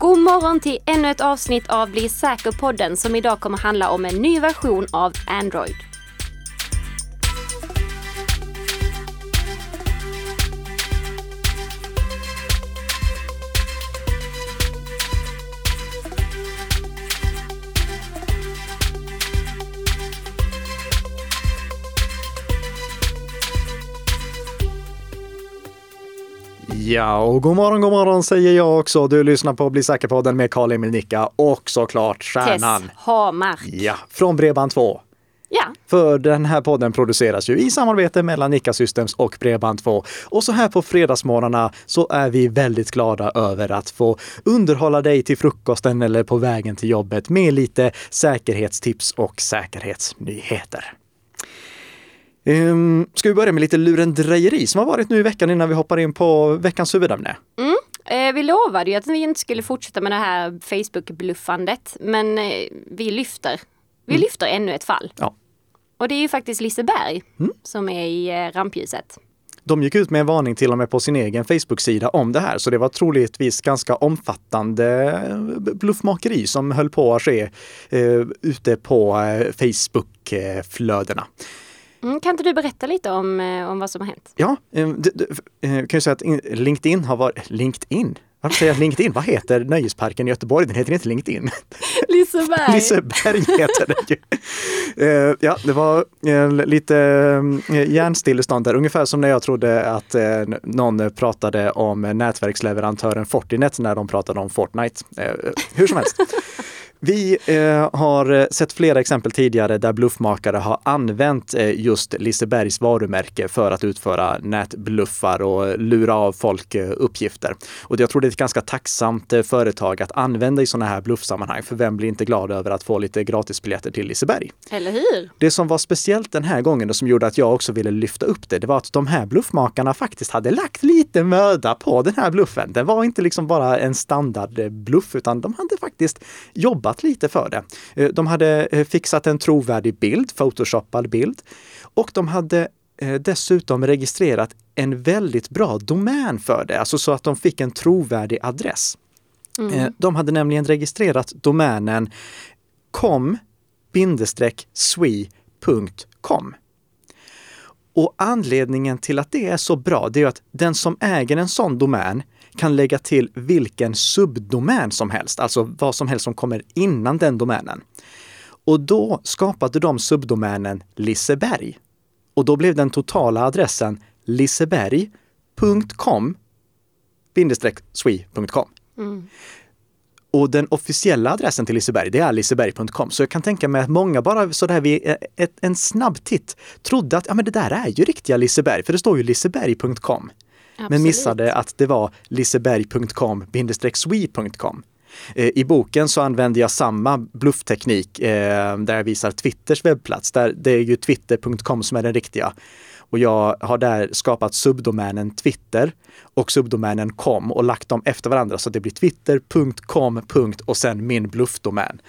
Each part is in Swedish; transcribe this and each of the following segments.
God morgon till ännu ett avsnitt av Bli säker-podden som idag kommer handla om en ny version av Android. Ja, och god morgon, god morgon säger jag också. Du lyssnar på Bli säker-podden med Karl-Emil Nicka och såklart Stjärnan. Tess Hammar. Ja, från Bredband2. Ja, För den här podden produceras ju i samarbete mellan Nicka Systems och Bredband2. Och så här på fredagsmorgnarna så är vi väldigt glada över att få underhålla dig till frukosten eller på vägen till jobbet med lite säkerhetstips och säkerhetsnyheter. Um, ska vi börja med lite lurendrejeri som har varit nu i veckan innan vi hoppar in på veckans huvudämne? eh, vi lovade ju att vi inte skulle fortsätta med det här Facebook-bluffandet. Men eh, vi lyfter. Vi lyfter ännu ett fall. Ja. Och det är ju faktiskt Liseberg som är i eh, rampljuset. De gick ut med en varning till och med på sin egen Facebook-sida om det här, så det var troligtvis ganska omfattande eh, bluffmakeri som höll på att ske eh, ute på eh, Facebook-flödena. Mm, kan inte du berätta lite om, eh, om vad som har hänt? Ja, eh, det, eh, kan jag säga att in- LinkedIn har varit... LinkedIn? Varför säger jag LinkedIn? Vad heter nöjesparken i Göteborg? Den heter inte LinkedIn. Liseberg! Liseberg heter det ju. Eh, ja, det var lite uh, hjärnstillestånd där, ungefär som när jag trodde att någon pratade om nätverksleverantören Fortinet när de pratade om Fortnite. Hur som helst. Vi eh, har sett flera exempel tidigare där bluffmakare har använt eh, just Lisebergs varumärke för att utföra nätbluffar och lura av folk eh, uppgifter. Och jag tror det är ett ganska tacksamt eh, företag att använda i sådana här bluffsammanhang. För vem blir inte glad över att få lite gratisbiljetter till Liseberg? Eller hur? Det som var speciellt den här gången och som gjorde att jag också ville lyfta upp det, det var att de här bluffmakarna faktiskt hade lagt lite möda på den här bluffen. Den var inte liksom bara en standardbluff, utan de hade faktiskt jobbat lite för det. Eh, De hade eh, fixat en trovärdig bild, photoshoppad bild, och de hade eh, dessutom registrerat en väldigt bra domän för det, alltså så att de fick en trovärdig adress. Eh, De hade nämligen registrerat domänen com-swe.com. Och anledningen till att det är så bra, det är att den som äger en sån domän kan lägga till vilken subdomän som helst, alltså vad som helst som kommer innan den domänen. Och då skapade de subdomänen Liseberg. Och då blev den totala adressen liseberg.com swe.com. Och den officiella adressen till Liseberg, det är liseberg.com. Så jag kan tänka mig att många bara sådär vid ett, en snabb titt trodde att ja, men det där är ju riktiga Liseberg, för det står ju liseberg.com. Men Absolut. missade att det var liseberg.com-swe.com. Eh, I boken så använder jag samma bluffteknik eh, där jag visar Twitters webbplats. Där det är ju twitter.com som är den riktiga. Och jag har där skapat subdomänen Twitter och subdomänen com och lagt dem efter varandra så att det blir twitter.com. och sen min bluffdomän.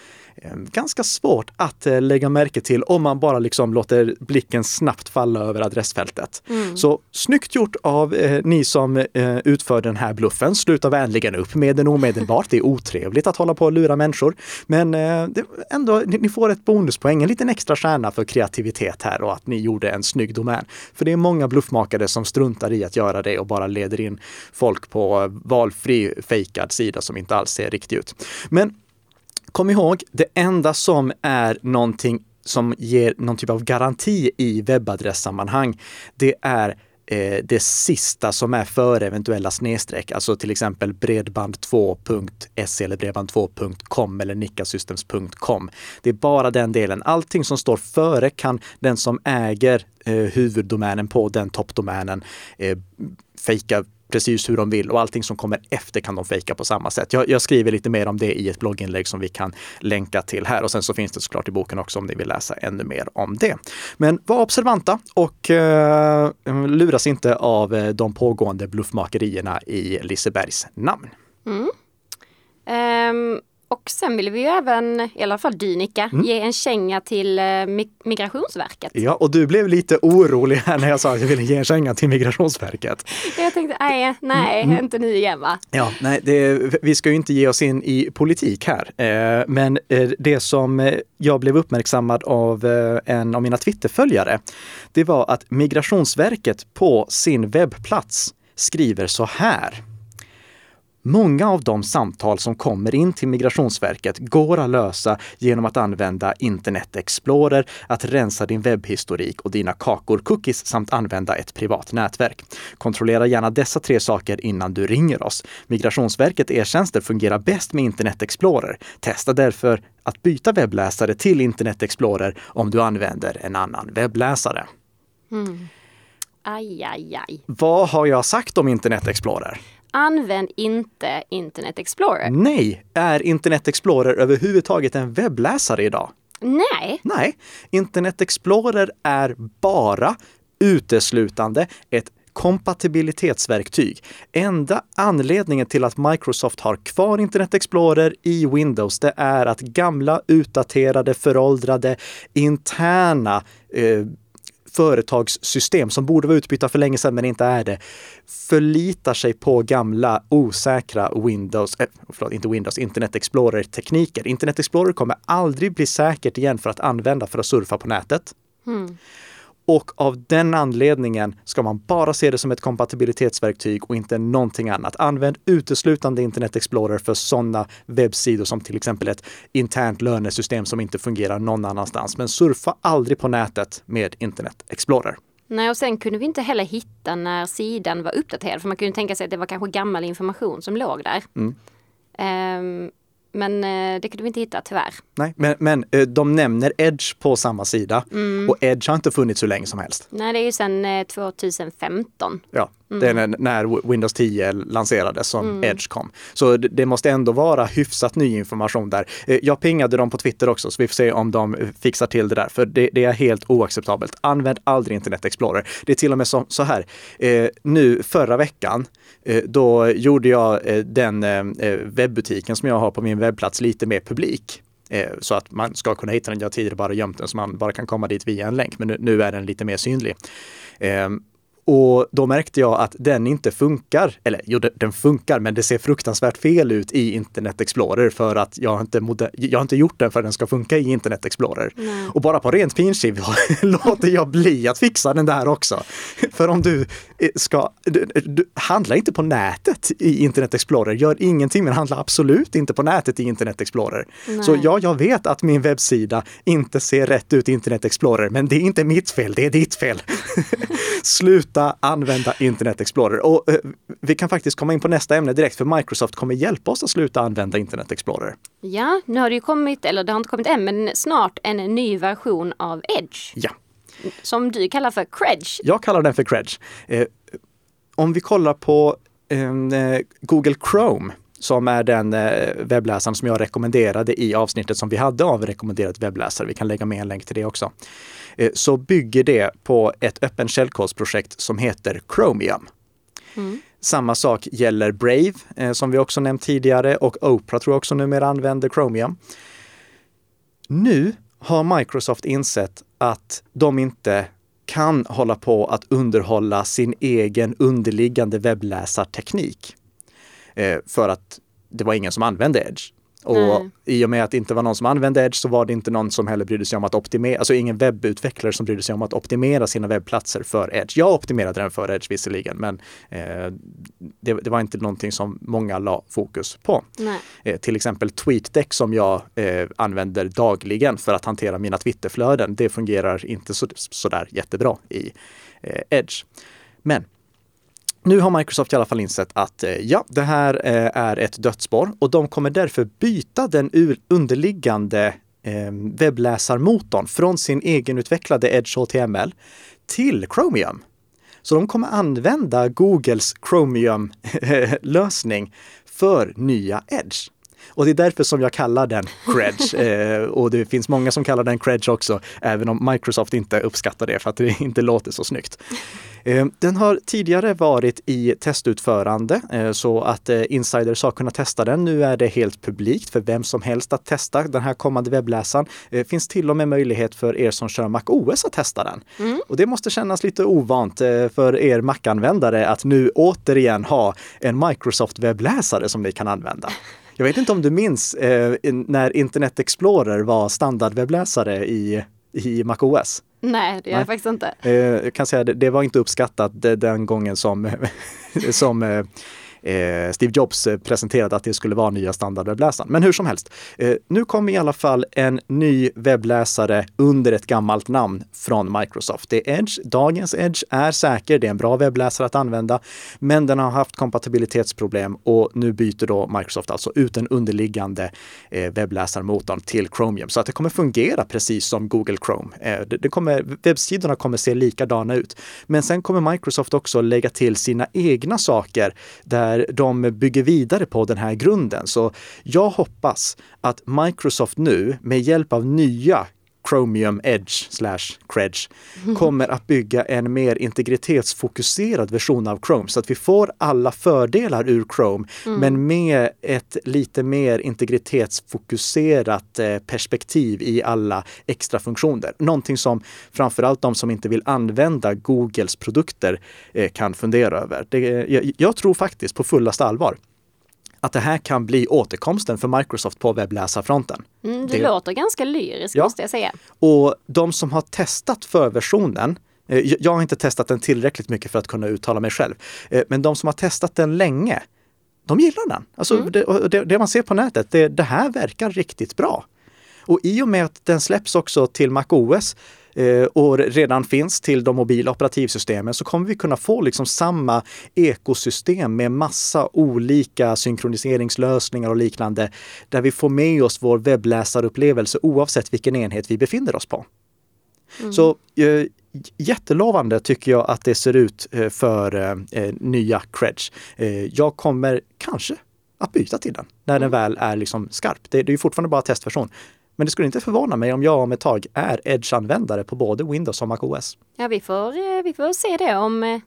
Eh, Ganska svårt att eh, lägga märke till om man bara liksom låter blicken snabbt falla över adressfältet. Så snyggt gjort av eh, ni som eh, utför den här bluffen. Sluta vänligen upp med den omedelbart. Det är otrevligt att hålla på och lura människor. Men eh, det, ändå, ni, ni får ett bonuspoäng, en liten extra stjärna för kreativitet här och att ni gjorde en snygg domän. För det är många bluffmakare som struntar i att göra det och bara leder in folk på valfri fejkad sida som inte alls ser riktig ut. Men kom ihåg, det enda som är någonting som ger någon typ av garanti i webbadressammanhang, det är eh, det sista som är före eventuella snedstreck, alltså till exempel bredband2.se eller bredband2.com eller nickasystems.com. Det är bara den delen. Allting som står före kan den som äger eh, huvuddomänen på den toppdomänen eh, fejka precis hur de vill och allting som kommer efter kan de fejka på samma sätt. Jag, jag skriver lite mer om det i ett blogginlägg som vi kan länka till här och sen så finns det såklart i boken också om ni vill läsa ännu mer om det. Men var observanta och eh, luras inte av eh, de pågående bluffmakerierna i Lisebergs namn. Mm. Ehm, och sen vill vi ju även, i alla fall du Nicka, Mm. ge en känga till eh, Mi- Migrationsverket. Ja, och du blev lite orolig här när jag sa att jag ville ge en känga till Migrationsverket. Jag tänkte, nej, nej, Mm. inte nu igen va? Ja, nej, det, vi ska ju inte ge oss in i politik här. Eh, men eh, det som jag blev uppmärksammad av en av mina Twitterföljare, det var att Migrationsverket på sin webbplats skriver så här. Många av de samtal som kommer in till Migrationsverket går att lösa genom att använda Internet Explorer, att rensa din webbhistorik och dina kakor-cookies samt använda ett privat nätverk. Kontrollera gärna dessa tre saker innan du ringer oss. Migrationsverket e-tjänster fungerar bäst med Internet Explorer. Testa därför att byta webbläsare till Internet Explorer om du använder en annan webbläsare. Aj, aj, aj. Vad har jag sagt om Internet Explorer? Använd inte Internet Explorer. Nej, är Internet Explorer överhuvudtaget en webbläsare idag? Nej, Nej, Internet Explorer är bara uteslutande ett kompatibilitetsverktyg. Enda anledningen till att Microsoft har kvar Internet Explorer i Windows, det är att gamla, utdaterade, föråldrade, interna eh, företagssystem som borde vara utbytta för länge sedan men inte är det, förlitar sig på gamla osäkra Windows, eh, förlåt, inte Windows, Internet Explorer-tekniker. Internet Explorer kommer aldrig bli säkert igen för att använda för att surfa på nätet. Hmm. Och av den anledningen ska man bara se det som ett kompatibilitetsverktyg och inte någonting annat. Använd uteslutande Internet Explorer för sådana webbsidor som till exempel ett internt lönesystem som inte fungerar någon annanstans. Men surfa aldrig på nätet med Internet Explorer. nej och sen kunde vi inte heller hitta när sidan var uppdaterad för man kunde tänka sig att det var kanske gammal information som låg där. Mm. Ehm, men eh, det kunde vi inte hitta tyvärr. Nej, men, men eh, de nämner Edge på samma sida och Edge har inte funnits hur länge som helst. Nej, det är ju sedan eh, 2015. Ja, det är när, när Windows 10 lanserades som Edge kom. Så det, det måste ändå vara hyfsat ny information där. Eh, Jag pingade dem på Twitter också, så vi får se om de fixar till det där, för det, det är helt oacceptabelt. Använd aldrig Internet Explorer. Det är till och med så, så här, eh, nu förra veckan, eh, då gjorde jag eh, den webbutiken som jag har på min webbplats lite mer publik. Så att man ska kunna hitta den. Jag har tidigare bara gömt den så man bara kan komma dit via en länk, men nu, nu är den lite mer synlig. Och då märkte jag att den inte funkar. Eller jo, den- funkar, men det ser fruktansvärt fel ut i Internet Explorer för att jag har inte, jag har inte gjort den för att den ska funka i Internet Explorer. Och bara på rent pinchiv låter jag bli att fixa den där också. För om du eh, ska, du, du, handla inte på nätet i Internet Explorer. Gör ingenting, men handla absolut inte på nätet i Internet Explorer. Så Nej. ja, jag vet att min webbsida inte ser rätt ut i Internet Explorer, men det är inte mitt fel, det är ditt fel. Sluta använda Internet Explorer. Och eh, vi kan faktiskt komma in på nästa ämne direkt, för Microsoft kommer hjälpa oss att sluta använda Internet Explorer. Ja, nu har det ju kommit, eller det har inte kommit än, men snart en ny version av Edge. Ja, Som du kallar för Credge. jag kallar den för Credge. Eh, om vi kollar på eh, Google Chrome, som är den eh, webbläsaren som jag rekommenderade i avsnittet som vi hade av rekommenderat webbläsare. Vi kan lägga med en länk till det också. Eh, så bygger det på ett öppen källkodsprojekt som heter Chromium. Samma sak gäller Brave, eh, som vi också nämnt tidigare, och Opera tror jag också numera använder Chromium. Nu har Microsoft insett att de inte kan hålla på att underhålla sin egen underliggande webbläsarteknik. Eh, för att det var ingen som använde Edge. Och Nej. i och med att det inte var någon som använde Edge så var det inte någon som heller brydde sig om att optimera, alltså ingen webbutvecklare som brydde sig om att optimera sina webbplatser för Edge. Jag optimerade den för Edge visserligen, men eh, det, det var inte någonting som många la fokus på. Eh, till exempel TweetDeck som jag eh, använder dagligen för att hantera mina Twitterflöden. Det fungerar inte så, sådär jättebra i eh, Edge. Men nu har Microsoft i alla fall insett att eh, ja, det här eh, är ett dödsspår och de kommer därför byta den underliggande eh, webbläsarmotorn från sin egenutvecklade Edge HTML till Chromium. Så de kommer använda Googles Chromium-lösning för nya Edge. Och det är därför som jag kallar den Credge. Eh, och det finns många som kallar den Credge också, även om Microsoft inte uppskattar det för att det inte låter så snyggt. Eh, den har tidigare varit i testutförande eh, så att eh, insiders har kunnat testa den. Nu är det helt publikt för vem som helst att testa den här kommande webbläsaren. Det finns till och med möjlighet för er som kör Mac OS att testa den. Mm. Och det måste kännas lite ovant för er Mac-användare att nu återigen ha en Microsoft webbläsare som ni kan använda. Jag vet inte om du minns när Internet Explorer var standardwebbläsare i, i MacOS? Nej, det gör jag faktiskt inte. Eh, jag kan säga det, det var inte uppskattat den gången som, som eh, Steve Jobs eh, presenterade att det skulle vara nya standardwebbläsaren. Men hur som helst, eh, nu kom i alla fall en ny webbläsare under ett gammalt namn från Microsoft. Det är Edge. Dagens Edge är säker, det är en bra webbläsare att använda, men den har haft kompatibilitetsproblem och nu byter då Microsoft alltså ut den underliggande eh, webbläsarmotorn till Chromium så att det kommer fungera precis som Google Chrome. Eh, det, det kommer, webbsidorna kommer se likadana ut. Men sen kommer Microsoft också lägga till sina egna saker där där de bygger vidare på den här grunden. Så jag hoppas att Microsoft nu med hjälp av nya Chromium Edge slash Credge kommer att bygga en mer integritetsfokuserad version av Chrome så att vi får alla fördelar ur Chrome mm. men med ett lite mer integritetsfokuserat eh, perspektiv i alla extra funktioner. Någonting som framförallt de som inte vill använda Googles produkter eh, kan fundera över. Det, jag, jag tror faktiskt på fullaste allvar att det här kan bli återkomsten för Microsoft på webbläsarfronten. Mm, det, det låter ganska lyriskt ja. måste jag säga. Och de som har testat förversionen eh, jag har inte testat den tillräckligt mycket för att kunna uttala mig själv. Eh, men de som har testat den länge, de gillar den. Alltså mm. det, det, det, man ser på nätet, det, det här verkar riktigt bra. Och i och med att den släpps också till MacOS Eh, och redan finns till de mobila operativsystemen så kommer vi kunna få liksom samma ekosystem med massa olika synkroniseringslösningar och liknande där vi får med oss vår webbläsarupplevelse oavsett vilken enhet vi befinner oss på. Mm. Så eh, jättelovande tycker jag att det ser ut eh, för eh, nya Credge. Eh, jag kommer kanske att byta till den när mm. den väl är liksom skarp. Det, är fortfarande bara testversion. Men det skulle inte förvåna mig om jag om ett tag är Edge-användare på både Windows och MacOS. Ja, vi får, eh, vi får se det om eh,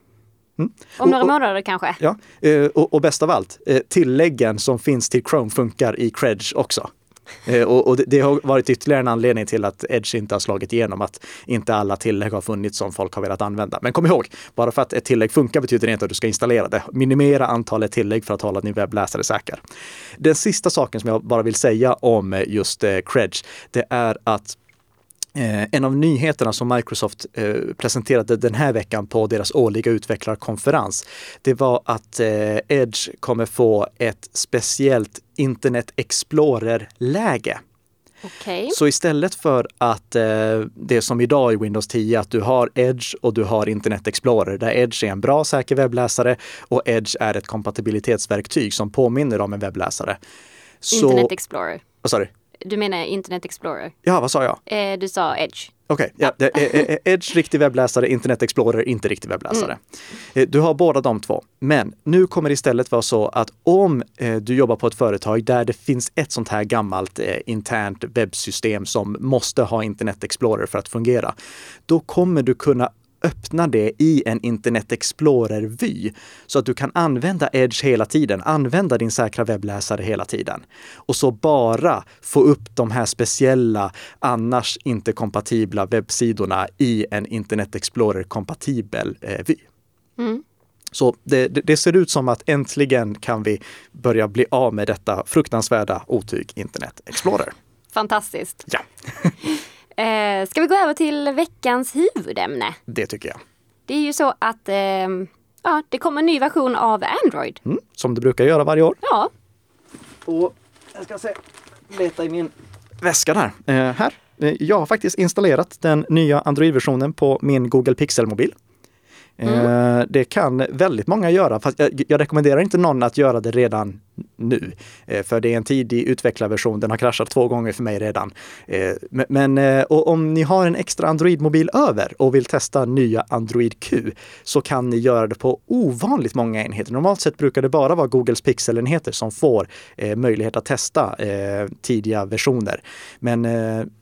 Mm. Om några och, månader kanske. Ja, eh, och, och bäst av allt, tilläggen som finns till Chrome funkar i Credge också. Eh, och, och det, det, har varit ytterligare en anledning till att Edge inte har slagit igenom, att inte alla tillägg har funnits som folk har velat använda. Men kom ihåg, bara för att ett tillägg funkar betyder det inte att du ska installera det. Minimera antalet tillägg för att hålla din webbläsare säker. Den sista saken som jag bara vill säga om eh, just eh, Credge, det är att Eh, en av nyheterna som Microsoft eh, presenterade den här veckan på deras årliga utvecklarkonferens, det var att eh, Edge kommer få ett speciellt Internet Explorer-läge. Okay. Så istället för att eh, det som idag i Windows 10, att du har Edge och du har Internet Explorer, där Edge är en bra säker webbläsare och Edge är ett kompatibilitetsverktyg som påminner om en webbläsare. Internet Explorer. Vad sa du? Du menar Internet Explorer? Ja, vad sa jag? Eh, du sa Edge. Okej, okay, ja. Eh, Edge riktig webbläsare, Internet Explorer inte riktig webbläsare. Mm. Du har båda de två. Men nu kommer det istället vara så att om du jobbar på ett företag där det finns ett sånt här gammalt internt webbsystem som måste ha Internet Explorer för att fungera, då kommer du kunna öppna det i en Internet Explorer-vy så att du kan använda Edge hela tiden, använda din säkra webbläsare hela tiden. Och så bara få upp de här speciella, annars inte kompatibla webbsidorna i en Internet Explorer-kompatibel eh, vy. Mm. Så det, det, ser ut som att äntligen kan vi börja bli av med detta fruktansvärda otyg Internet Explorer. Fantastiskt. Ja. Eh, ska vi gå över till veckans huvudämne? Det tycker jag. Det är ju så att eh, ja, det kommer en ny version av Android. Mm, som det brukar göra varje år. Ja. Och jag ska se, leta i min väska där. Eh, här. Eh, jag har faktiskt installerat den nya Android-versionen på min Google Pixel-mobil. Mm. Eh, det kan väldigt många göra, fast jag, jag, rekommenderar inte någon att göra det redan nu. Eh, för det är en tidig utvecklarversion, den har kraschat två gånger för mig redan. Eh, men eh, om ni har en extra Android-mobil över och vill testa nya Android Q så kan ni göra det på ovanligt många enheter. Normalt sett brukar det bara vara Googles pixelenheter som får eh, möjlighet att testa eh, tidiga versioner. Men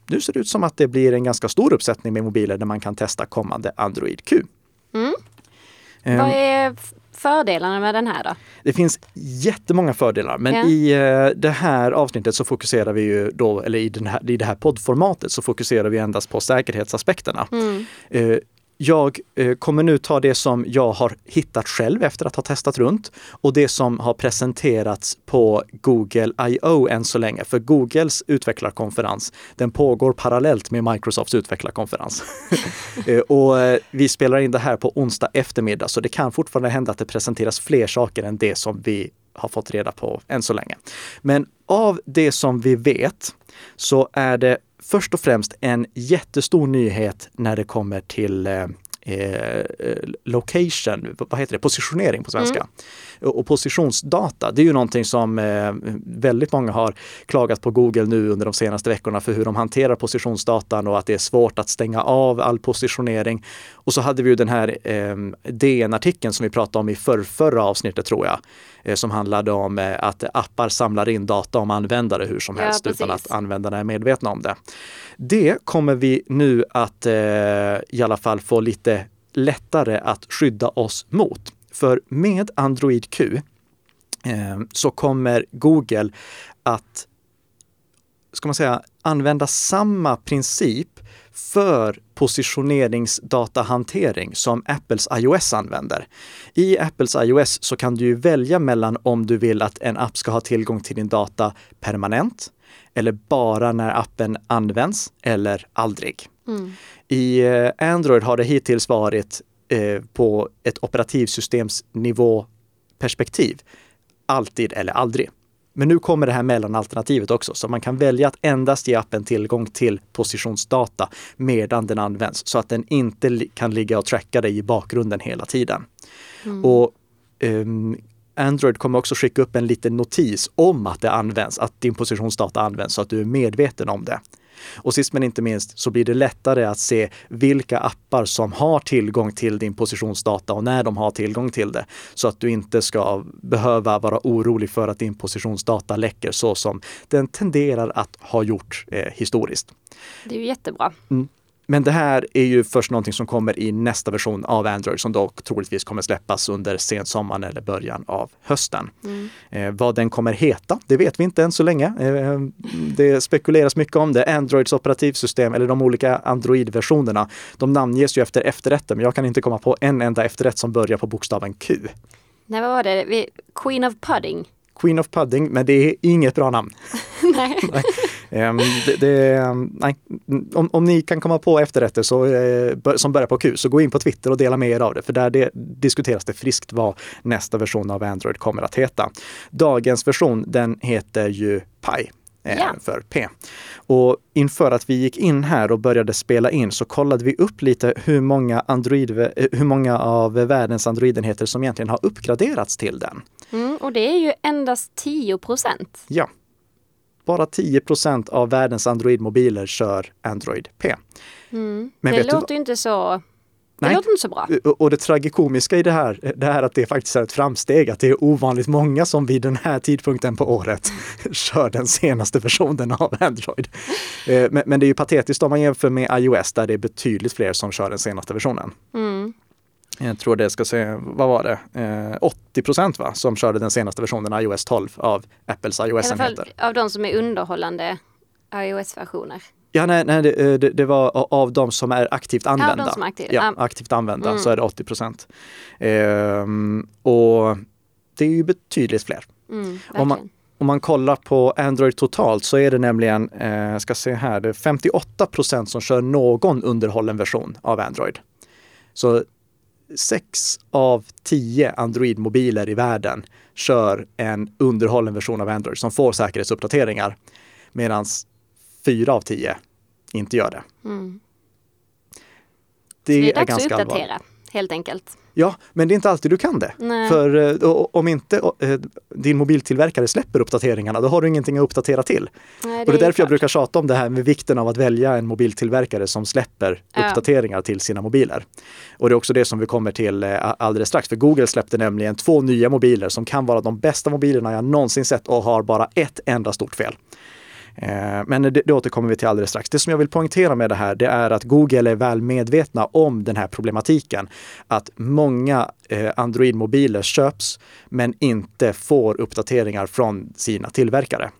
nu ser det ut som att det blir en ganska stor uppsättning med mobiler där man kan testa kommande Android Q. Mm. Vad Ehm, är f- fördelarna med den här då? Det finns jättemånga fördelar, men Ja. i eh, det här avsnittet så fokuserar vi ju då, eller i, den här, i det här poddformatet så fokuserar vi endast på säkerhetsaspekterna. Mm. Jag eh, kommer nu ta det som jag har hittat själv efter att ha testat runt och det som har presenterats på Google I.O. än så länge. För Googles utvecklarkonferens, den pågår parallellt med Microsofts utvecklarkonferens. Eh, och eh, vi spelar in det här på onsdag eftermiddag, så det kan fortfarande hända att det presenteras fler saker än det som vi har fått reda på än så länge. Men av det som vi vet så är det först och främst en jättestor nyhet när det kommer till eh, eh location, vad heter det, positionering på svenska. Mm och positionsdata, det är ju någonting som eh, väldigt många har klagat på Google nu under de senaste veckorna för hur de hanterar positionsdatan och att det är svårt att stänga av all positionering. Och så hade vi ju den här eh, DN-artikeln som vi pratade om i förr, förra avsnittet tror jag, eh, som handlade om att appar samlar in data om användare hur som Ja, helst utan precis. att användarna är medvetna om det. Det kommer vi nu att eh, i alla fall få lite lättare att skydda oss mot. För med Android Q eh, så kommer Google att ska man säga, använda samma princip för positioneringsdatahantering som Apples iOS använder. I Apples iOS så kan du ju välja mellan om du vill att en app ska ha tillgång till din data permanent eller bara när appen används eller aldrig. Mm. I eh, Android har det hittills varit eh, på ett operativsystemsnivå perspektiv. Alltid eller aldrig. Men nu kommer det här mellanalternativet också, så man kan välja att endast ge appen tillgång till positionsdata medan den används, så att den inte kan ligga och tracka dig i bakgrunden hela tiden. Och ehm, Android kommer också skicka upp en liten notis om att det används, att din positionsdata används, så att du är medveten om det. Och sist men inte minst så blir det lättare att se vilka appar som har tillgång till din positionsdata och när de har tillgång till det. Så att du inte ska behöva vara orolig för att din positionsdata läcker så som den tenderar att ha gjort eh, historiskt. Det är ju jättebra. Men det här är ju först någonting som kommer i nästa version av Android som dock troligtvis kommer släppas under sensommaren eller början av hösten. Eh, vad den kommer heta, det vet vi inte än så länge. Eh, det spekuleras mycket om det. Androids operativsystem eller de olika Android-versionerna, de namnges ju efter efterrätter, men jag kan inte komma på en enda efterrätt som börjar på bokstaven Q. Nej, vad var det? Queen of Pudding. Queen of Pudding, men det är inget bra namn. Nej. Ehm, det, det, ehm, nej. Om, om ni kan komma på efterrätter så, eh, som börjar på Q, så gå in på Twitter och dela med er av det. För där det, diskuteras det friskt vad nästa version av Android kommer att heta. Dagens version, den heter ju Pi. Ja. för P. Och inför att vi gick in här och började spela in så kollade vi upp lite hur många, Android, eh, hur många av världens Android-enheter som egentligen har uppgraderats till den. Mm, och det är ju endast 10 procent. Ja. Bara 10% av världens Android-mobiler kör Android P. Men Det låter inte så... Det Nej. låter inte så bra. Och- det tragikomiska i det här, det är att det faktiskt är ett framsteg, att det är ovanligt många som vid den här tidpunkten på året kör den senaste versionen av Android. Eh, Men, men det är ju patetiskt om man jämför med iOS där det är betydligt fler som kör den senaste versionen. Mm. Jag tror det ska se, vad var det? Eh, 80 procent va, som körde den senaste versionen iOS 12 av Apples iOS-enheter. av de som är underhållande iOS-versioner. Ja, nej, nej det, eh, det, det var av de som är aktivt använda. som är aktiva. Ja, aktivt använda Mm. så är det 80 procent. Ehm, och det är ju betydligt fler. Mm, Om man, om man kollar på Android totalt så är det nämligen, eh, ska se här, det är 58 procent som kör någon underhållen version av Android. Så 6 av 10 Android-mobiler i världen kör en underhållen version av Android som får säkerhetsuppdateringar. Medan 4 av 10 inte gör det. Mm. Det, Det är är, dags att ganska allvarligt. uppdatera, helt enkelt. Ja, men det är inte alltid du kan det. Nej. För eh, om inte eh, din mobiltillverkare släpper uppdateringarna, då har du ingenting att uppdatera till. Nej, Och det är därför jag klart. brukar tjata om det här med vikten av att välja en mobiltillverkare som släpper Ja. uppdateringar till sina mobiler. Och det är också det som vi kommer till eh, alldeles strax, för Google släppte nämligen två nya mobiler som kan vara de bästa mobilerna jag någonsin sett och har bara ett enda stort fel. Eh, men det, det återkommer vi till alldeles strax. Det som jag vill poängtera med det här, det är att Google är väl medvetna om den här problematiken. Att många eh, Android-mobiler köps men inte får uppdateringar från sina tillverkare.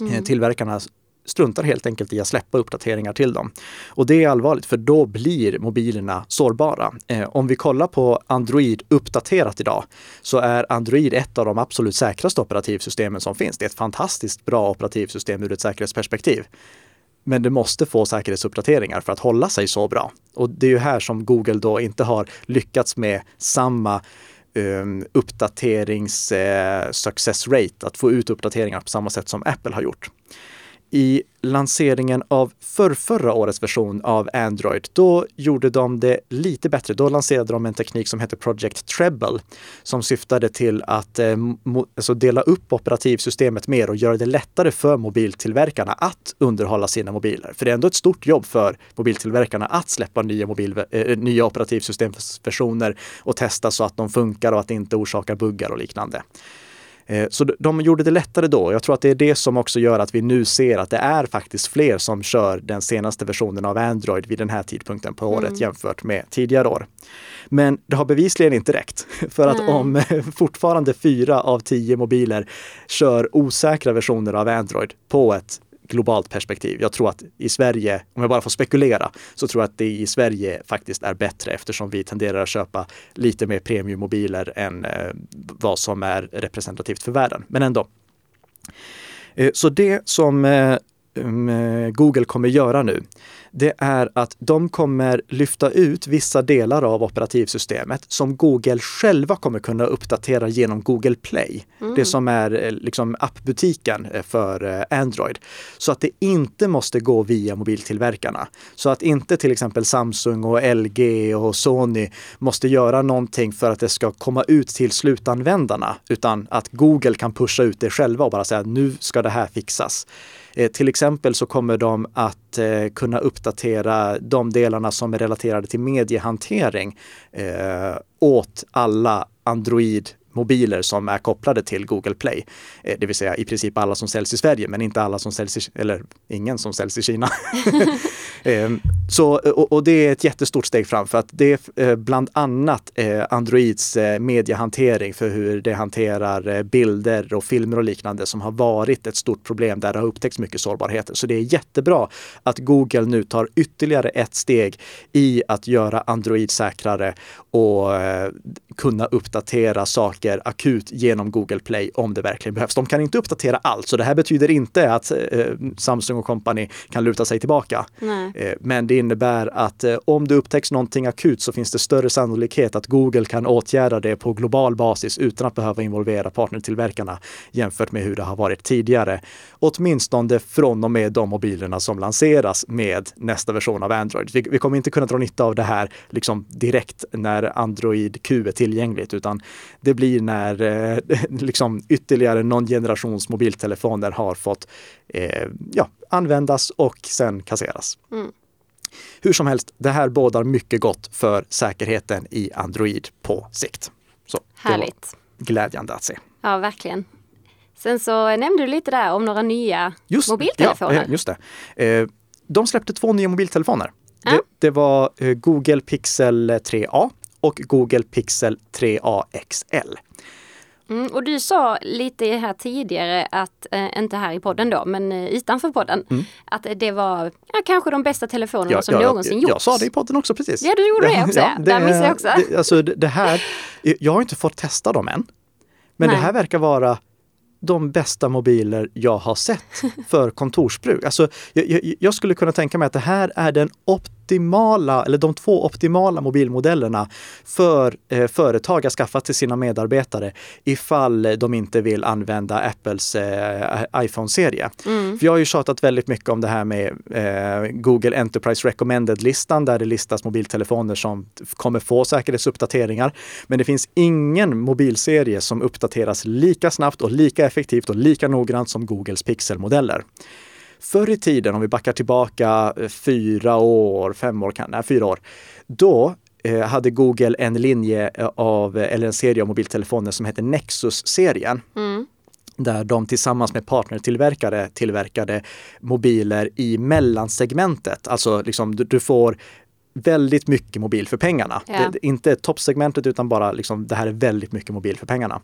Mm. Tillverkarna struntar helt enkelt i att släppa uppdateringar till dem. Och det är allvarligt för då blir mobilerna sårbara. Eh, om vi kollar på Android uppdaterat idag så är Android ett av de absolut säkraste operativsystemen som finns. Det är ett fantastiskt bra operativsystem ur ett säkerhetsperspektiv. Men det måste få säkerhetsuppdateringar för att hålla sig så bra. Och det är ju här som Google då inte har lyckats med samma um, uppdaterings uh, success rate, att få ut uppdateringar på samma sätt som Apple har gjort i lanseringen av förrförra årets version av Android, då gjorde de det lite bättre. Då lanserade de en teknik som heter Project Treble som syftade till att eh, alltså dela upp operativsystemet mer och göra det lättare för mobiltillverkarna att underhålla sina mobiler. För det är ändå ett stort jobb för mobiltillverkarna att släppa nya, mobil, eh, eh nya operativsystemversioner och testa så att de funkar och att det inte orsakar buggar och liknande. Eh, så de gjorde det lättare då. Jag tror att det är det som också gör att vi nu ser att det är faktiskt fler som kör den senaste versionen av Android vid den här tidpunkten på året mm. jämfört med tidigare år. Men det har bevisligen inte räckt. För att mm. om fortfarande fyra av tio mobiler kör osäkra versioner av Android på ett globalt perspektiv. Jag tror att i Sverige, om jag bara får spekulera, så tror jag att det i Sverige faktiskt är bättre eftersom vi tenderar att köpa lite mer premiummobiler än eh, vad som är representativt för världen. Men ändå. Eh, så det som eh, Google kommer göra nu, det är att de kommer lyfta ut vissa delar av operativsystemet som Google själva kommer kunna uppdatera genom Google Play. Mm. Det som är eh, liksom appbutiken eh, för eh, Android. Så att det inte måste gå via mobiltillverkarna. Så att inte till exempel Samsung och LG och Sony måste göra någonting för att det ska komma ut till slutanvändarna, utan att Google kan pusha ut det själva och bara säga nu ska det här fixas. Eh, till exempel så kommer de att eh, kunna uppdatera de delarna som är relaterade till mediehantering eh, åt alla Android mobiler som är kopplade till Google Play. Eh, det vill säga i princip alla som säljs i Sverige, men inte alla som säljs i, eller ingen som säljs i Kina. Ehm, så, och, och, det är ett jättestort steg fram för att det är eh, bland annat eh, Androids mediehantering för hur det hanterar bilder och filmer och liknande som har varit ett stort problem där det har upptäckts mycket sårbarheter. Så det är jättebra att Google nu tar ytterligare ett steg i att göra Android säkrare och kunna uppdatera saker akut genom Google Play om det verkligen behövs. De kan inte uppdatera allt, så det här betyder inte att eh, Samsung och company kan luta sig tillbaka. Eh, men det innebär att eh, om det upptäcks någonting akut så finns det större sannolikhet att Google kan åtgärda det på global basis utan att behöva involvera partnertillverkarna jämfört med hur det har varit tidigare. Åtminstone från och med de mobilerna som lanseras med nästa version av Android. Vi, vi kommer inte kunna dra nytta av det här liksom direkt när Android Q är tillgängligt, utan det blir när eh, liksom ytterligare någon generations mobiltelefoner har fått eh, ja, användas och sen kasseras. Mm. Hur som helst, det här bådar mycket gott för säkerheten i Android på sikt. Så Härligt. glädjande att se. Ja, verkligen. Sen så nämnde du lite där om några nya just, mobiltelefoner. Ja, just det. Eh, de släppte två nya mobiltelefoner. Ja. Det, det, var eh, Google Pixel 3A och Google Pixel 3a XL. Mm, och du sa lite här tidigare att, eh, inte här i podden då, men eh, utanför podden, mm. att det var ja, kanske de bästa telefonerna ja, som ja, någonsin gjorts. Jag sa det i podden också precis. Ja, du gjorde det också. Ja, det, Där missade jag också. Det, alltså det här, jag har inte fått testa dem än. Men Nej. det här verkar vara de bästa mobiler jag har sett för kontorsbruk. Alltså, jag, jag, jag, skulle kunna tänka mig att det här är den optimala, eller de två optimala mobilmodellerna för eh, företag att skaffa till sina medarbetare ifall de inte vill använda Apples eh, iPhone-serie. Mm. För jag har ju tjatat väldigt mycket om det här med eh, Google Enterprise Recommended-listan där det listas mobiltelefoner som kommer få säkerhetsuppdateringar. Men det finns ingen mobilserie som uppdateras lika snabbt och lika effektivt och lika noggrant som Googles Pixel-modeller. Förr i tiden, om vi backar tillbaka eh, fyra år, fem år, nej, fyra år, då eh, hade Google en linje eh, av, eller en serie av mobiltelefoner som hette Nexus-serien. Mm. där de tillsammans med partnertillverkare tillverkade mobiler i mellansegmentet. Alltså liksom du, du får väldigt mycket mobil för pengarna. Ja. Det, inte toppsegmentet utan bara liksom, det här är väldigt mycket mobil för pengarna.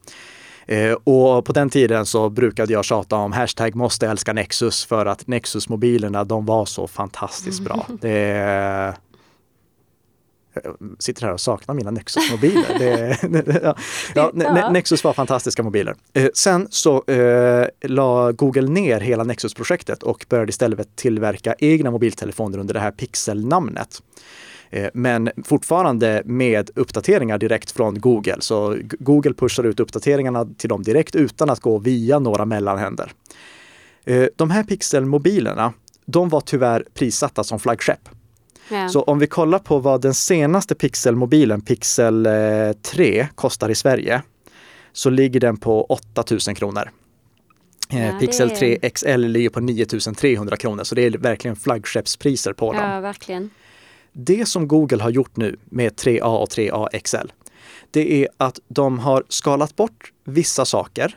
Eh, och på den tiden så brukade jag tjata om hashtag måste älska Nexus för att Nexus-mobilerna de var så fantastiskt bra. Det, jag sitter här och saknar mina Nexus-mobiler. ja, ja, Nexus var fantastiska mobiler. Eh, sen så eh, la Google ner hela Nexus-projektet och började istället tillverka egna mobiltelefoner under det här Pixel-namnet. Eh, men fortfarande med uppdateringar direkt från Google. Så Google pushar ut uppdateringarna till dem direkt utan att gå via några mellanhänder. Eh, de här Pixel-mobilerna, de var tyvärr prissatta som flaggskepp. Yeah. Så om vi kollar på vad den senaste Pixel-mobilen, Pixel 3, eh, kostar i Sverige, så ligger den på 8000 kronor. Ja, Pixel är... 3 XL ligger på 9300 kronor, så det är verkligen flaggskeppspriser på dem. Ja, verkligen. Det som Google har gjort nu med 3A och 3A XL, det är att de har skalat bort vissa saker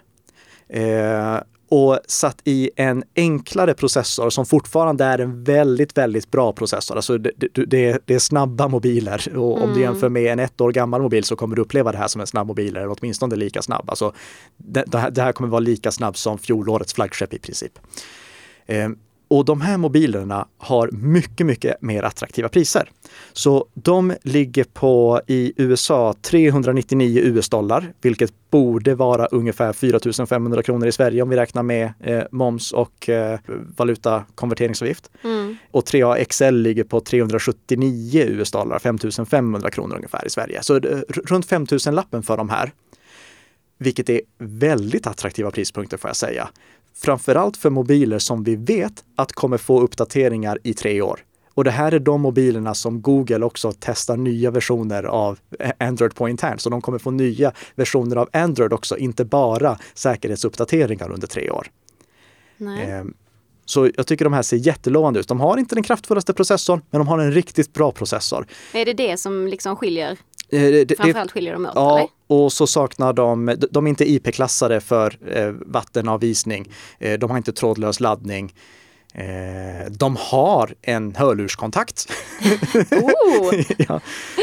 eh, och satt i en enklare processor som fortfarande är en väldigt, väldigt bra processor. Alltså det, det, det är snabba mobiler och mm. om du mm. jämför med en ett år gammal mobil så kommer du uppleva det här som en snabb mobil eller åtminstone lika snabb. Alltså det, det här kommer vara lika snabb som fjolårets flaggskepp i princip. Och de här mobilerna har mycket, mycket mer attraktiva priser. Så de ligger på i USA 399 US-dollar, vilket borde vara ungefär 4 500 kronor i Sverige om vi räknar med eh, moms och eh, valutakonverteringsavgift. Mm. Och 3A XL ligger på 379 US-dollar, 5 500 kronor ungefär i Sverige. Så eh, runt 5 000 lappen för de här. Vilket är väldigt attraktiva prispunkter får jag säga. Framförallt för mobiler som vi vet att kommer få uppdateringar i tre år. Och det här är de mobilerna som Google också testar nya versioner av Android på internt. Så de kommer få nya versioner av Android också, inte bara säkerhetsuppdateringar under tre år. Eh, så jag tycker de här ser jättelovande ut. De har inte den kraftfullaste processorn, men de har en riktigt bra processor. Är det det som liksom skiljer det, Framförallt skiljer de åt? Ja, eller? och så saknar de, de är inte IP-klassade för eh, vattenavvisning. Eh, de har inte trådlös laddning. Eh, de har en hörlurskontakt. Oh. ja.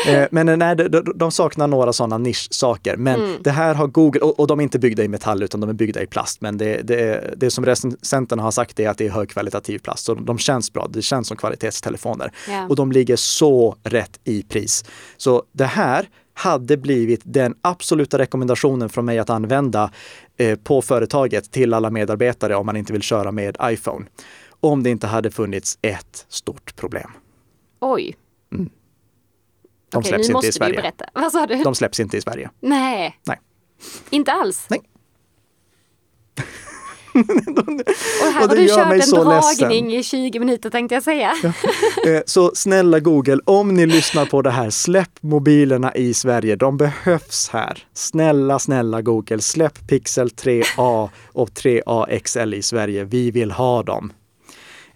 eh, men nej, de, de, saknar några sådana nischsaker. Men mm. det här har Google, och, och, de är inte byggda i metall utan de är byggda i plast. Men det, det, det som recensenterna har sagt är att det är högkvalitativ plast. Så de känns bra, det känns som kvalitetstelefoner. Yeah. Och de ligger så rätt i pris. Så det här hade blivit den absoluta rekommendationen från mig att använda eh, på företaget till alla medarbetare om man inte vill köra med iPhone om det inte hade funnits ett stort problem. Oj. Mm. De Okej, släpps inte i Sverige. Berätta. Vad sa du? De släpps inte i Sverige. Nej. Nej. Inte alls? Nej. och här och har du kört en dragning ledsen. i 20 minuter tänkte jag säga. Ja. Eh, så snälla Google, om ni lyssnar på det här, släpp mobilerna i Sverige. De behövs här. Snälla, snälla Google, släpp Pixel 3A och 3A XL i Sverige. Vi vill ha dem.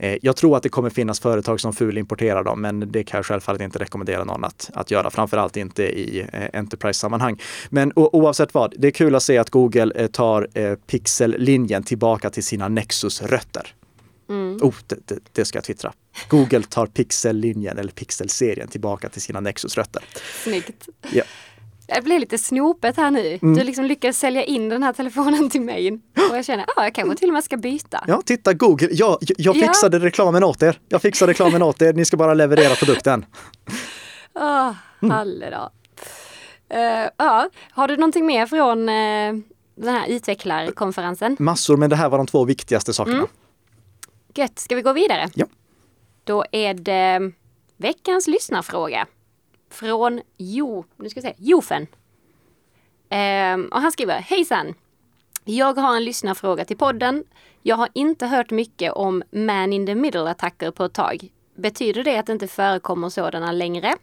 Eh, jag tror att det kommer finnas företag som fulimporterar dem, men det kan jag självfallet inte rekommendera någon att, att göra, framförallt inte i eh, Enterprise-sammanhang. Men oavsett vad, det är kul att se att Google eh, tar Pixel-linjen tillbaka till sina Nexus-rötter. Mm. Oh, det, det, det, ska jag twittra. Google tar Pixel-linjen eller Pixel-serien tillbaka till sina Nexus-rötter. Snyggt. Ja. Det blir lite snopet här nu. Mm. Du liksom lyckas sälja in den här telefonen till mig. Och jag känner, ja, jag kanske till och med ska byta. Ja, titta Google. Jag, jag fixade ja. reklamen åt er. Jag fixade reklamen åt er. Ni ska bara leverera produkten. Åh, oh, halledag. Uh, ja, har du någonting mer från uh, den här utvecklarkonferensen? Massor, men det här var de två viktigaste sakerna. Mm. Gött, ska vi gå vidare? Ja. Då är det veckans lyssnarfråga från Jo, nu ska jag se, Jofen. Ehm, och han skriver, hejsan! Jag har en lyssnarfråga till podden. Jag har inte hört mycket om man in the middle-attacker på ett tag. Betyder det att det inte förekommer sådana längre?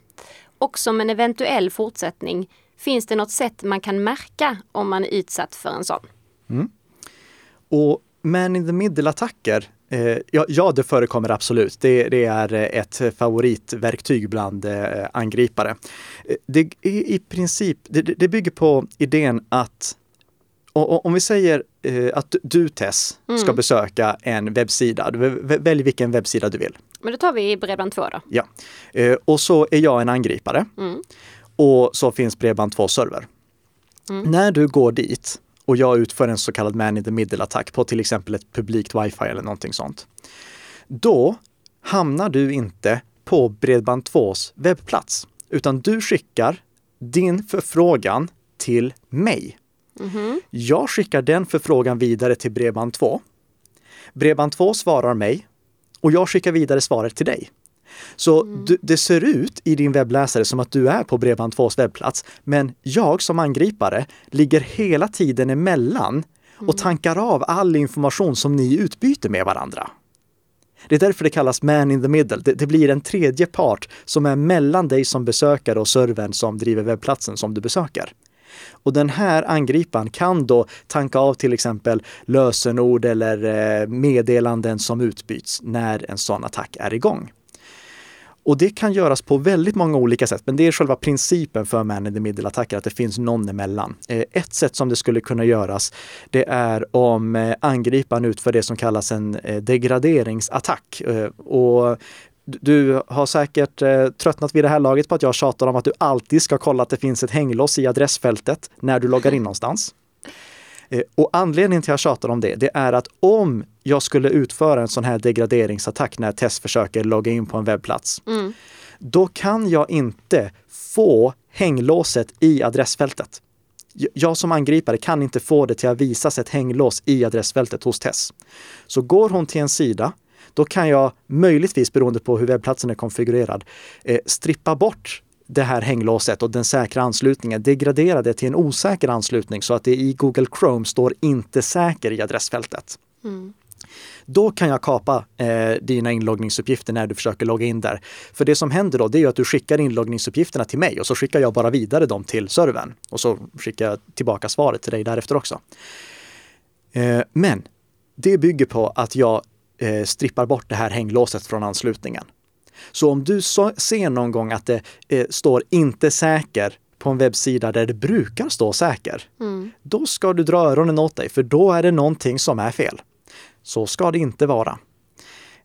Och som en eventuell fortsättning, finns det något sätt man kan märka om man är utsatt för en sån? Mm. Och man in the middle-attacker ja, ja, det förekommer absolut. Det, det, är eh, ett favoritverktyg bland eh, angripare. Det, i, i princip, det, det bygger på idén att och, om vi säger eh, att du Tess ska Mm. besöka en webbsida. Välj vilken webbsida du vill. Men då tar vi Bredband2 då. Ja. Eh, och så är jag en angripare. Mm. Och så finns Bredband2-server. Mm. När du går dit och jag utför en så kallad man in the middle-attack på till exempel ett publikt wifi eller någonting sånt. Då hamnar du inte på Bredband2s webbplats, utan du skickar din förfrågan till mig. Mhm. Jag skickar den förfrågan vidare till Bredband2. Bredband2 svarar mig och jag skickar vidare svaret till dig. Så du, det ser ut i din webbläsare som att du är på Bredband2s webbplats, men jag som angripare ligger hela tiden emellan och tankar av all information som ni utbyter med varandra. Det är därför det kallas man in the middle. Det, det blir en tredje part som är mellan dig som besökare och servern som driver webbplatsen som du besöker. Och den här angriparen kan då tanka av till exempel lösenord eller eh, meddelanden som utbyts när en sån attack är igång. Och det kan göras på väldigt många olika sätt, men det är själva principen för man in the middle-attacker, att det finns någon emellan. Eh, ett sätt som det skulle kunna göras, det är om eh, angriparen utför det som kallas en eh, degraderingsattack. Och du- du har säkert eh, tröttnat vid det här laget på att jag tjatar om att du alltid ska kolla att det finns ett hänglås i adressfältet när du loggar in någonstans. Eh, Och anledningen till att jag tjatar om det, det är att om jag skulle utföra en sån här degraderingsattack när Tess försöker logga in på en webbplats, Mm. då kan jag inte få hänglåset i adressfältet. Jag som angripare kan inte få det till att visas ett hänglås i adressfältet hos Tess. Så går hon till en sida, då kan jag möjligtvis, beroende på hur webbplatsen är konfigurerad, eh, strippa bort det här hänglåset och den säkra anslutningen, degradera det till en osäker anslutning så att det i Google Chrome står inte säker i adressfältet. Mm. Då kan jag kapa eh, dina inloggningsuppgifter när du försöker logga in där. För det som händer då, det är ju att du skickar inloggningsuppgifterna till mig och så skickar jag bara vidare dem till servern. Och så skickar jag tillbaka svaret till dig därefter också. Eh, men det bygger på att jag eh, strippar bort det här hänglåset från anslutningen. Så om du så, ser någon gång att det eh, står inte säker på en webbsida där det brukar stå säker, Mm. då ska du dra öronen åt dig, för då är det någonting som är fel. Så ska det inte vara.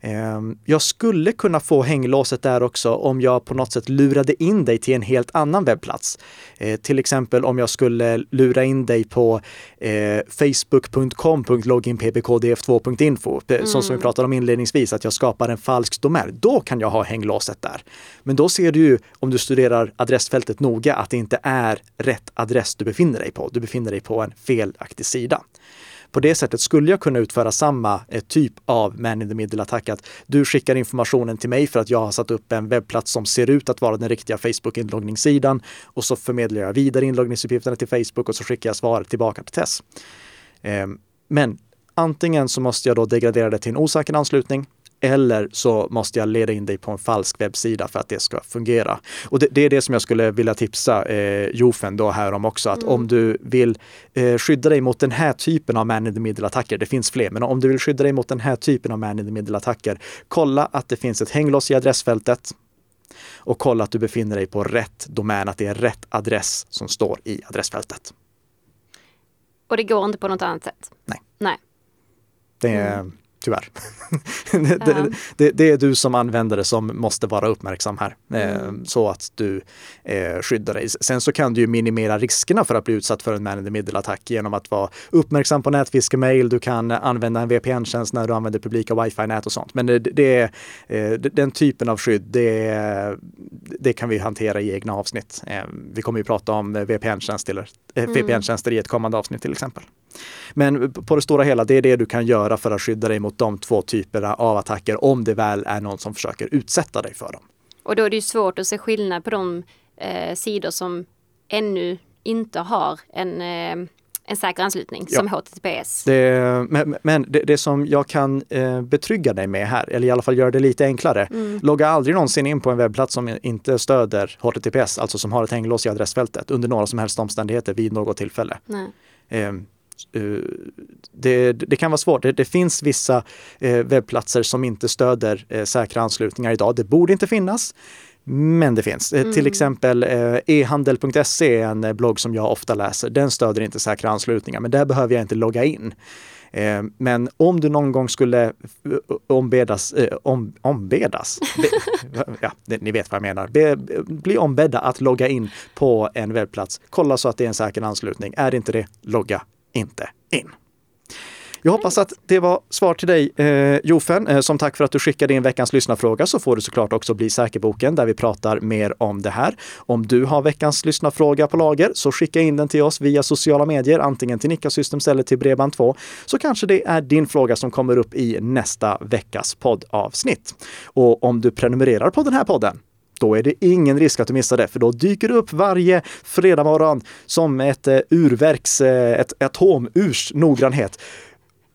Ehm, Jag skulle kunna få hänglåset där också om jag på något sätt lurade in dig till en helt annan webbplats. Eh, Till exempel om jag skulle lura in dig på eh, facebook.com.loginpbkdf2.info, eh, så som vi pratade om inledningsvis, att jag skapar en falsk domän. Då kan jag ha hänglåset där. Men då ser du ju, om du studerar adressfältet noga, att det inte är rätt adress du befinner dig på. Du befinner dig på en felaktig sida. På det sättet skulle jag kunna utföra samma eh, typ av man in the middle-attack. Att du skickar informationen till mig för att jag har satt upp en webbplats som ser ut att vara den riktiga Facebook-inloggningssidan och så förmedlar jag vidare inloggningsuppgifterna till Facebook och så skickar jag svaret tillbaka till Tess. Eh, Men antingen så måste jag då degradera det till en osäker anslutning eller så måste jag leda in dig på en falsk webbsida för att det ska fungera. Och det, det är det som jag skulle vilja tipsa eh, Jofen då här om också, att om du vill eh, skydda dig mot den här typen av man in the middle-attacker, det finns fler, men om du vill skydda dig mot den här typen av man in the middle-attacker, kolla att det finns ett hänglås i adressfältet och kolla att du befinner dig på rätt domän, att det är rätt adress som står i adressfältet. Och det går inte på något annat sätt? Nej. Nej. Det är tyvärr. det, det, det, det är du som användare som måste vara uppmärksam här eh, så att du eh, skyddar dig. Sen så kan du ju minimera riskerna för att bli utsatt för en man in the middle-attack genom att vara uppmärksam på nätfiskemail. Du kan använda en VPN-tjänst när du använder publika wifi-nät och sånt. Men det, det eh, den typen av skydd, det, det kan vi hantera i egna avsnitt. Vi kommer ju prata om VPN-tjänster eh, VPN-tjänster i ett kommande avsnitt till exempel. Men på det stora hela, det är det du kan göra för att skydda dig mot de två typerna av attacker om det väl är någon som försöker utsätta dig för dem. Och då är det ju svårt att se skillnad på de eh, sidor som ännu inte har en, eh, en säker anslutning Ja. som HTTPS. Det, men men det, det som jag kan eh, betrygga dig med här, eller i alla fall göra det lite enklare, logga aldrig någonsin in på en webbplats som inte stöder HTTPS, alltså som har ett hänglås i adressfältet under några som helst omständigheter vid något tillfälle. Eh, det, det kan vara svårt. Det, det finns vissa eh, webbplatser som inte stöder eh, säkra anslutningar idag. Det borde inte finnas. Men det finns. Mm. Till exempel eh, e-handel.se är en blogg som jag ofta läser. Den stöder inte säkra anslutningar, men där behöver jag inte logga in. Eh, men om du någon gång skulle eh, ombedas, eh, om, ombedas, be, ja, ni vet vad jag menar, be, bli ombedda att logga in på en webbplats, kolla så att det är en säker anslutning. Är det inte det, logga inte in. Jag hoppas att det var svar till dig eh, Jofen. Eh, som tack för att du skickade in veckans lyssnarfråga så får du såklart också bli säkerboken där vi pratar mer om det här. Om du har veckans lyssnarfråga på lager så skicka in den till oss via sociala medier, antingen till Nika Systems eller till Bredband2. Så kanske det är din fråga som kommer upp i nästa veckas poddavsnitt. Och om du prenumererar på den här podden då är det ingen risk att du missar det, för då dyker det upp varje fredag morgon som ett eh, urverks, eh, ett atomurs noggrannhet.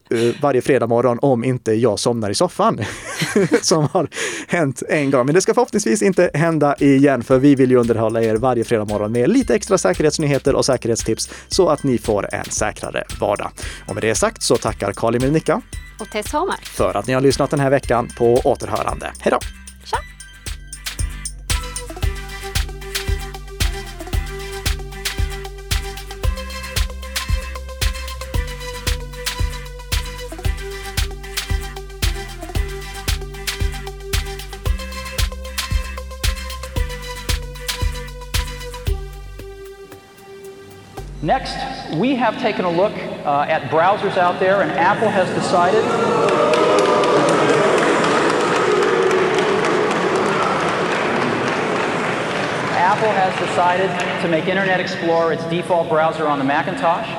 Eh, varje fredag morgon om inte jag somnar i soffan. som har hänt en gång. Men det ska förhoppningsvis inte hända igen, för vi vill ju underhålla er varje fredag morgon med lite extra säkerhetsnyheter och säkerhetstips så att ni får en säkrare vardag. Och med det sagt så tackar Karl Emil Nicka och Tess Hamar för att ni har lyssnat den här veckan på återhörande. Hej då! Next, we have taken a look uh, at browsers out there, and Apple has decided. Apple has decided to make Internet Explorer its default browser on the Macintosh.